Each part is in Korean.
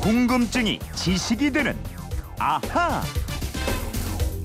궁금증이 지식이 되는 아하.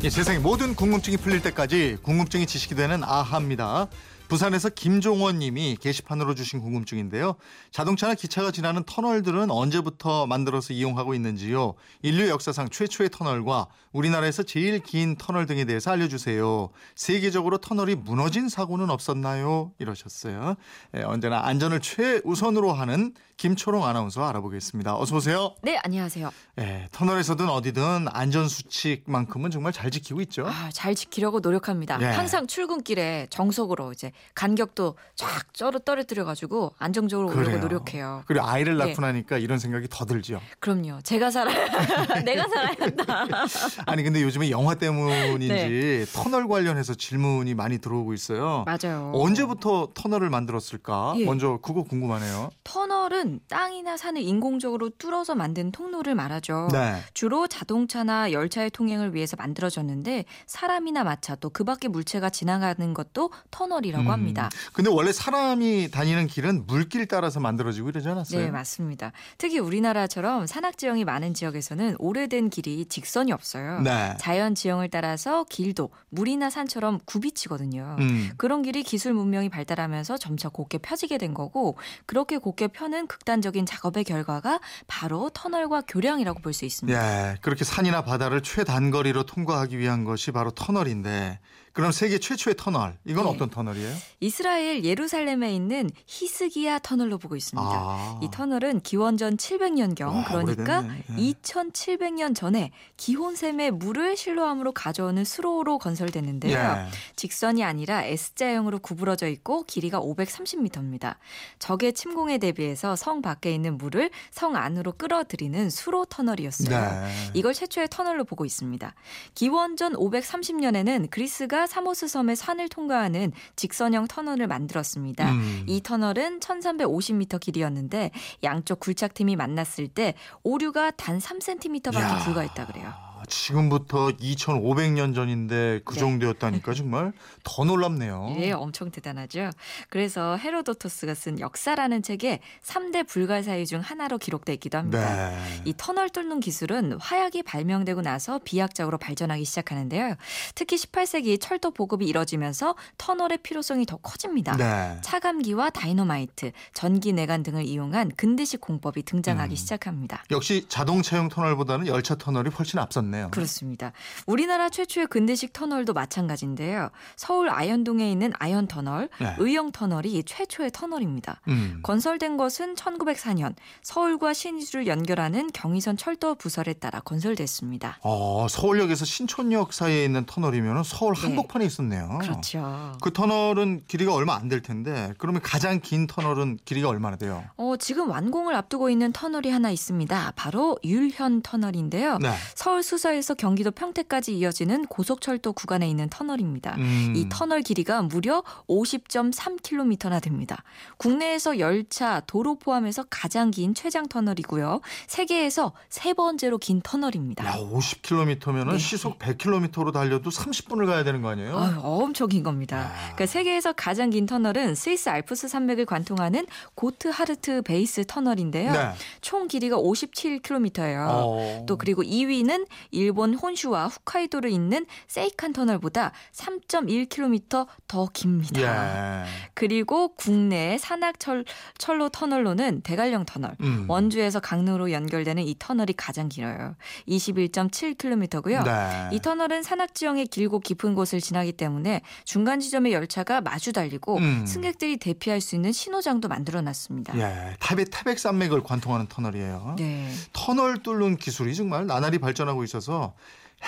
예, 세상의 모든 궁금증이 풀릴 때까지 궁금증이 지식이 되는 아하입니다. 부산에서 김종원 님이 게시판으로 주신 궁금증인데요. 자동차나 기차가 지나는 터널들은 언제부터 만들어서 이용하고 있는지요? 인류 역사상 최초의 터널과 우리나라에서 제일 긴 터널 등에 대해서 알려주세요. 세계적으로 터널이 무너진 사고는 없었나요? 이러셨어요. 예, 언제나 안전을 최우선으로 하는 김초롱 아나운서 알아보겠습니다. 어서 오세요. 네, 안녕하세요. 예, 터널에서든 어디든 안전 수칙만큼은 정말 잘 지키고 있죠. 아, 잘 지키려고 노력합니다. 예. 항상 출근길에 정석으로 이제 간격도 쫙 쩔어 떨어뜨려 가지고 안정적으로 오려고. 노력해요. 그리고 아이를 네. 낳고 나니까 이런 생각이 더 들죠. 그럼요. 제가 살아야 내가 살아야 한다. 아니 근데 요즘에 영화 때문인지 네. 터널 관련해서 질문이 많이 들어오고 있어요. 맞아요. 언제부터 터널을 만들었을까? 예. 먼저 그거 궁금하네요. 터널은 땅이나 산을 인공적으로 뚫어서 만든 통로를 말하죠. 네. 주로 자동차나 열차의 통행을 위해서 만들어졌는데 사람이나 마차 또 그밖에 물체가 지나가는 것도 터널이라고 음, 합니다. 근데 원래 사람이 다니는 길은 물길 따라서 만들어지고 이러지 않았어요? 네, 맞습니다. 특히 우리나라처럼 산악 지형이 많은 지역에서는 오래된 길이 직선이 없어요. 네. 자연 지형을 따라서 길도 물이나 산처럼 굽이치거든요. 음. 그런 길이 기술 문명이 발달하면서 점차 곱게 펴지게 된 거고 그렇게 곱게 펴는 극단적인 작업의 결과가 바로 터널과 교량이라고 볼 수 있습니다. 예, 그렇게 산이나 바다를 최단거리로 통과하기 위한 것이 바로 터널인데 그럼 세계 최초의 터널 이건 네. 어떤 터널이에요? 이스라엘 예루살렘에 있는 히스기야 터널로 보고 있습니다. 아. 이 터널은 기원전 700년경 와, 그러니까. 예. 2700년 전에 기혼샘의 물을 실로암으로 가져오는 수로로 건설됐는데요. 예. 직선이 아니라 S자형으로 구부러져 있고 길이가 530m입니다. 적의 침공에 대비해서 성 밖에 있는 물을 성 안으로 끌어들이는 수로 터널이었어요. 네. 이걸 최초의 터널로 보고 있습니다. 기원전 530년에는 그리스가 사모스 섬의 산을 통과하는 직선형 터널을 만들었습니다. 음. 이 터널은 1350m 길이었는데 양쪽 굴착팀이 만났을 때 오류가 단 3cm밖에 야. 불과했다 그래요. 아, 지금부터 2,500년 전인데 그 네. 정도였다니까 정말 더 놀랍네요. 예, 엄청 대단하죠. 그래서 헤로도토스가 쓴 역사라는 책에 3대 불가사의 중 하나로 기록돼 있기도 합니다. 네. 이 터널 뚫는 기술은 화약이 발명되고 나서 비약적으로 발전하기 시작하는데요. 특히 18세기 철도 보급이 이뤄지면서 터널의 필요성이 더 커집니다. 네. 차감기와 다이너마이트, 전기 내관 등을 이용한 근대식 공법이 등장하기 음. 시작합니다. 역시 자동 차용 터널보다는 열차 터널이 훨씬 앞섰네 요. 그렇습니다. 우리나라 최초의 근대식 터널도 마찬가지인데요. 서울 아현동에 있는 아현 터널, 네. 의영 터널이 최초의 터널입니다. 음. 건설된 것은 1904년 서울과 신의주를 연결하는 경의선 철도 부설에 따라 건설됐습니다. 어, 서울역에서 신촌역 사이에 있는 터널이면 서울 네. 한복판에 있었네요. 그렇죠. 그 터널은 길이가 얼마 안 될 텐데 그러면 가장 긴 터널은 길이가 얼마나 돼요? 어, 지금 완공을 앞두고 있는 터널이 하나 있습니다. 바로 율현 터널인데요. 네. 서울 수서 에서 경기도 평택까지 이어지는 고속철도 구간에 있는 터널입니다. 음. 이 터널 길이가 무려 50.3km나 됩니다. 국내에서 열차, 도로 포함해서 가장 긴 최장 터널이고요. 세계에서 세 번째로 긴 터널입니다. 야, 50km면은 네. 시속 100km로 달려도 30분을 가야 되는 거 아니에요? 아유, 엄청 긴 겁니다. 야. 그러니까 세계에서 가장 긴 터널은 스위스 알프스 산맥을 관통하는 고트하르트 베이스 터널인데요. 네. 총 길이가 57km예요. 어. 또 그리고 2위는 일본 혼슈와 홋카이도를 잇는 세이칸 터널보다 3.1km 더 깁니다. 예. 그리고 국내 산악 철 철로 터널로는 대관령 터널, 음. 원주에서 강릉으로 연결되는 이 터널이 가장 길어요. 21.7km고요. 네. 이 터널은 산악 지형의 길고 깊은 곳을 지나기 때문에 중간 지점의 열차가 마주 달리고 음. 승객들이 대피할 수 있는 신호장도 만들어 놨습니다. 예. 타베 태백 산맥을 관통하는 터널이에요. 네. 터널 뚫는 기술이 정말 나날이 발전하고 있어서 있어서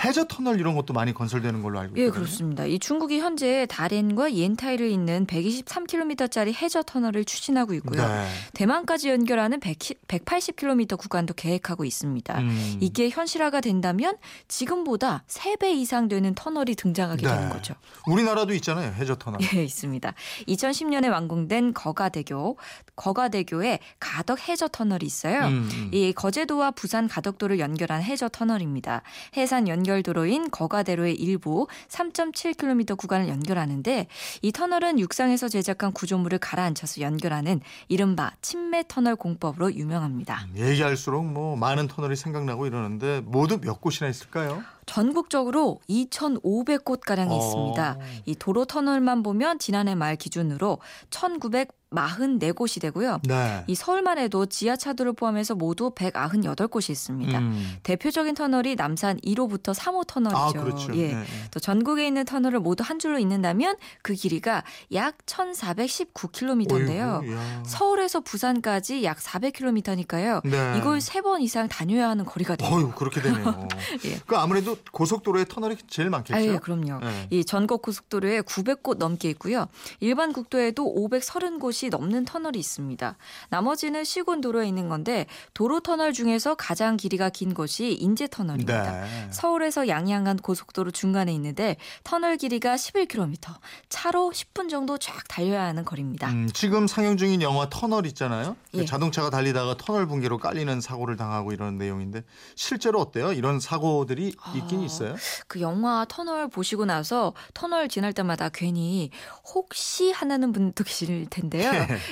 해저 터널 이런 것도 많이 건설되는 걸로 알고 있거든요. 예, 그렇습니다. 이 중국이 현재 다렌과 옌타이를 잇는 123km짜리 해저 터널을 추진하고 있고요. 네. 대만까지 연결하는 100, 180km 구간도 계획하고 있습니다. 음. 이게 현실화가 된다면 지금보다 3배 이상 되는 터널이 등장하게 네. 되는 거죠. 우리나라도 있잖아요. 해저 터널. 예, 있습니다. 2010년에 완공된 거가대교, 거가대교에 가덕 해저 터널이 있어요. 음, 음. 이 거제도와 부산 가덕도를 연결한 해저 터널입니다. 해산 연결 연결도로인 거가대로의 일부 3.7km 구간을 연결하는데 이 터널은 육상에서 제작한 구조물을 가라앉혀서 연결하는 이른바 침매 터널 공법으로 유명합니다. 얘기할수록 뭐 많은 터널이 생각나고 이러는데 모두 몇 곳이나 있을까요? 전국적으로 2,500곳 가량이 어. 있습니다. 이 도로 터널만 보면 지난해 말 기준으로 1,944곳이 되고요. 네. 이 서울만 해도 지하차도를 포함해서 모두 198곳이 있습니다. 음. 대표적인 터널이 남산 1호부터 3호 터널이죠. 아, 그렇죠. 예. 네, 네. 또 전국에 있는 터널을 모두 한 줄로 잇는다면 그 길이가 약 1,419km인데요. 어이구, 야. 서울에서 부산까지 약 400km니까요. 네. 이걸 세 번 이상 다녀야 하는 거리가 돼요. 어유 그렇게 되네요. 예. 그 아무래도 고속도로에 터널이 제일 많겠죠. 아, 예, 그럼요. 네. 이 전국 고속도로에 900곳 넘게 있고요. 일반 국도에도 530곳이 넘는 터널이 있습니다. 나머지는 시군 도로에 있는 건데 도로 터널 중에서 가장 길이가 긴 곳이 인제 터널입니다. 네. 서울에서 양양간 고속도로 중간에 있는데 터널 길이가 11km, 차로 10분 정도 쫙 달려야 하는 거리입니다. 음, 지금 상영 중인 영화 터널 있잖아요. 그 예. 자동차가 달리다가 터널 붕괴로 깔리는 사고를 당하고 이런 내용인데 실제로 어때요? 이런 사고들이 아, 있어요. 그 영화 터널 보시고 나서 터널 지날 때마다 괜히 혹시 하나는 분도 계실 텐데요.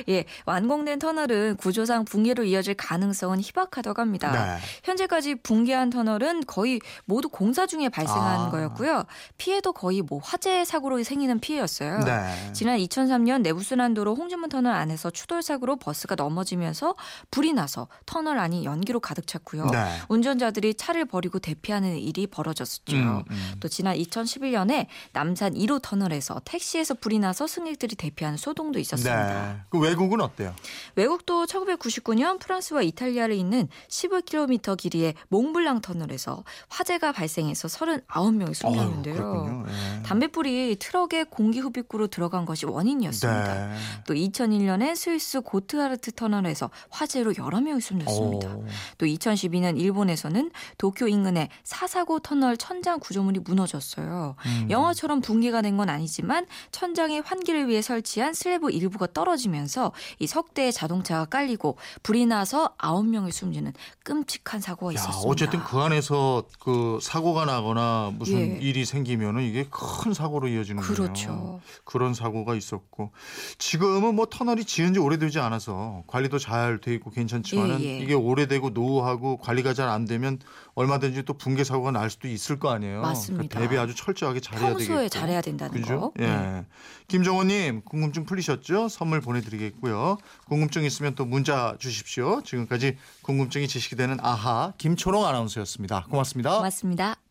예, 완공된 터널은 구조상 붕괴로 이어질 가능성은 희박하다고 합니다. 네. 현재까지 붕괴한 터널은 거의 모두 공사 중에 발생한 아. 거였고요. 피해도 거의 뭐 화재 사고로 생기는 피해였어요. 네. 지난 2003년 내부순환도로 홍주문 터널 안에서 추돌 사고로 버스가 넘어지면서 불이 나서 터널 안이 연기로 가득 찼고요. 네. 운전자들이 차를 버리고 대피하는 일이 벌어 졌었죠. 음, 음. 또 지난 2011년에 남산 1호 터널에서 택시에서 불이 나서 승객들이 대피하는 소동도 있었습니다. 네. 그 외국은 어때요? 외국도 1999년 프랑스와 이탈리아를 잇는 15km 길이의 몽블랑 터널에서 화재가 발생해서 39명이 숨졌는데요. 그렇군요. 예. 담배불이 트럭의 공기 흡입구로 들어간 것이 원인이었습니다. 네. 또 2001년에 스위스 고트하르트 터널에서 화재로 여러 명이 숨졌습니다. 오. 또 2012년 일본에서는 도쿄 인근의 사사고 터널 천장 구조물이 무너졌어요. 음. 영화처럼 붕괴가 된 건 아니지만 천장의 환기를 위해 설치한 슬래브 일부가 떨어지면서 이 석대의 자동차가 깔리고 불이 나서 아홉 명이 숨지는 끔찍한 사고가 야, 있었습니다. 어쨌든 그 안에서 그 사고가 나거나 무슨 예. 일이 생기면은 이게 큰 사고로 이어지는군요. 그렇죠. 그런 사고가 있었고 지금은 뭐 터널이 지은 지 오래되지 않아서 관리도 잘 돼 있고 괜찮지만은 예, 예. 이게 오래되고 노후하고 관리가 잘 안 되면 얼마든지 또 붕괴 사고가 날 수도 있을 거 아니에요. 맞습니다. 그러니까 대비 아주 철저하게 잘해야 되겠고. 평소에 잘해야 된다는 그죠? 거. 예. 네. 김정호님 궁금증 풀리셨죠? 선물 보내드리겠고요. 궁금증 있으면 또 문자 주십시오. 지금까지 궁금증이 지식이 되는 아하 김초롱 아나운서였습니다. 고맙습니다. 고맙습니다.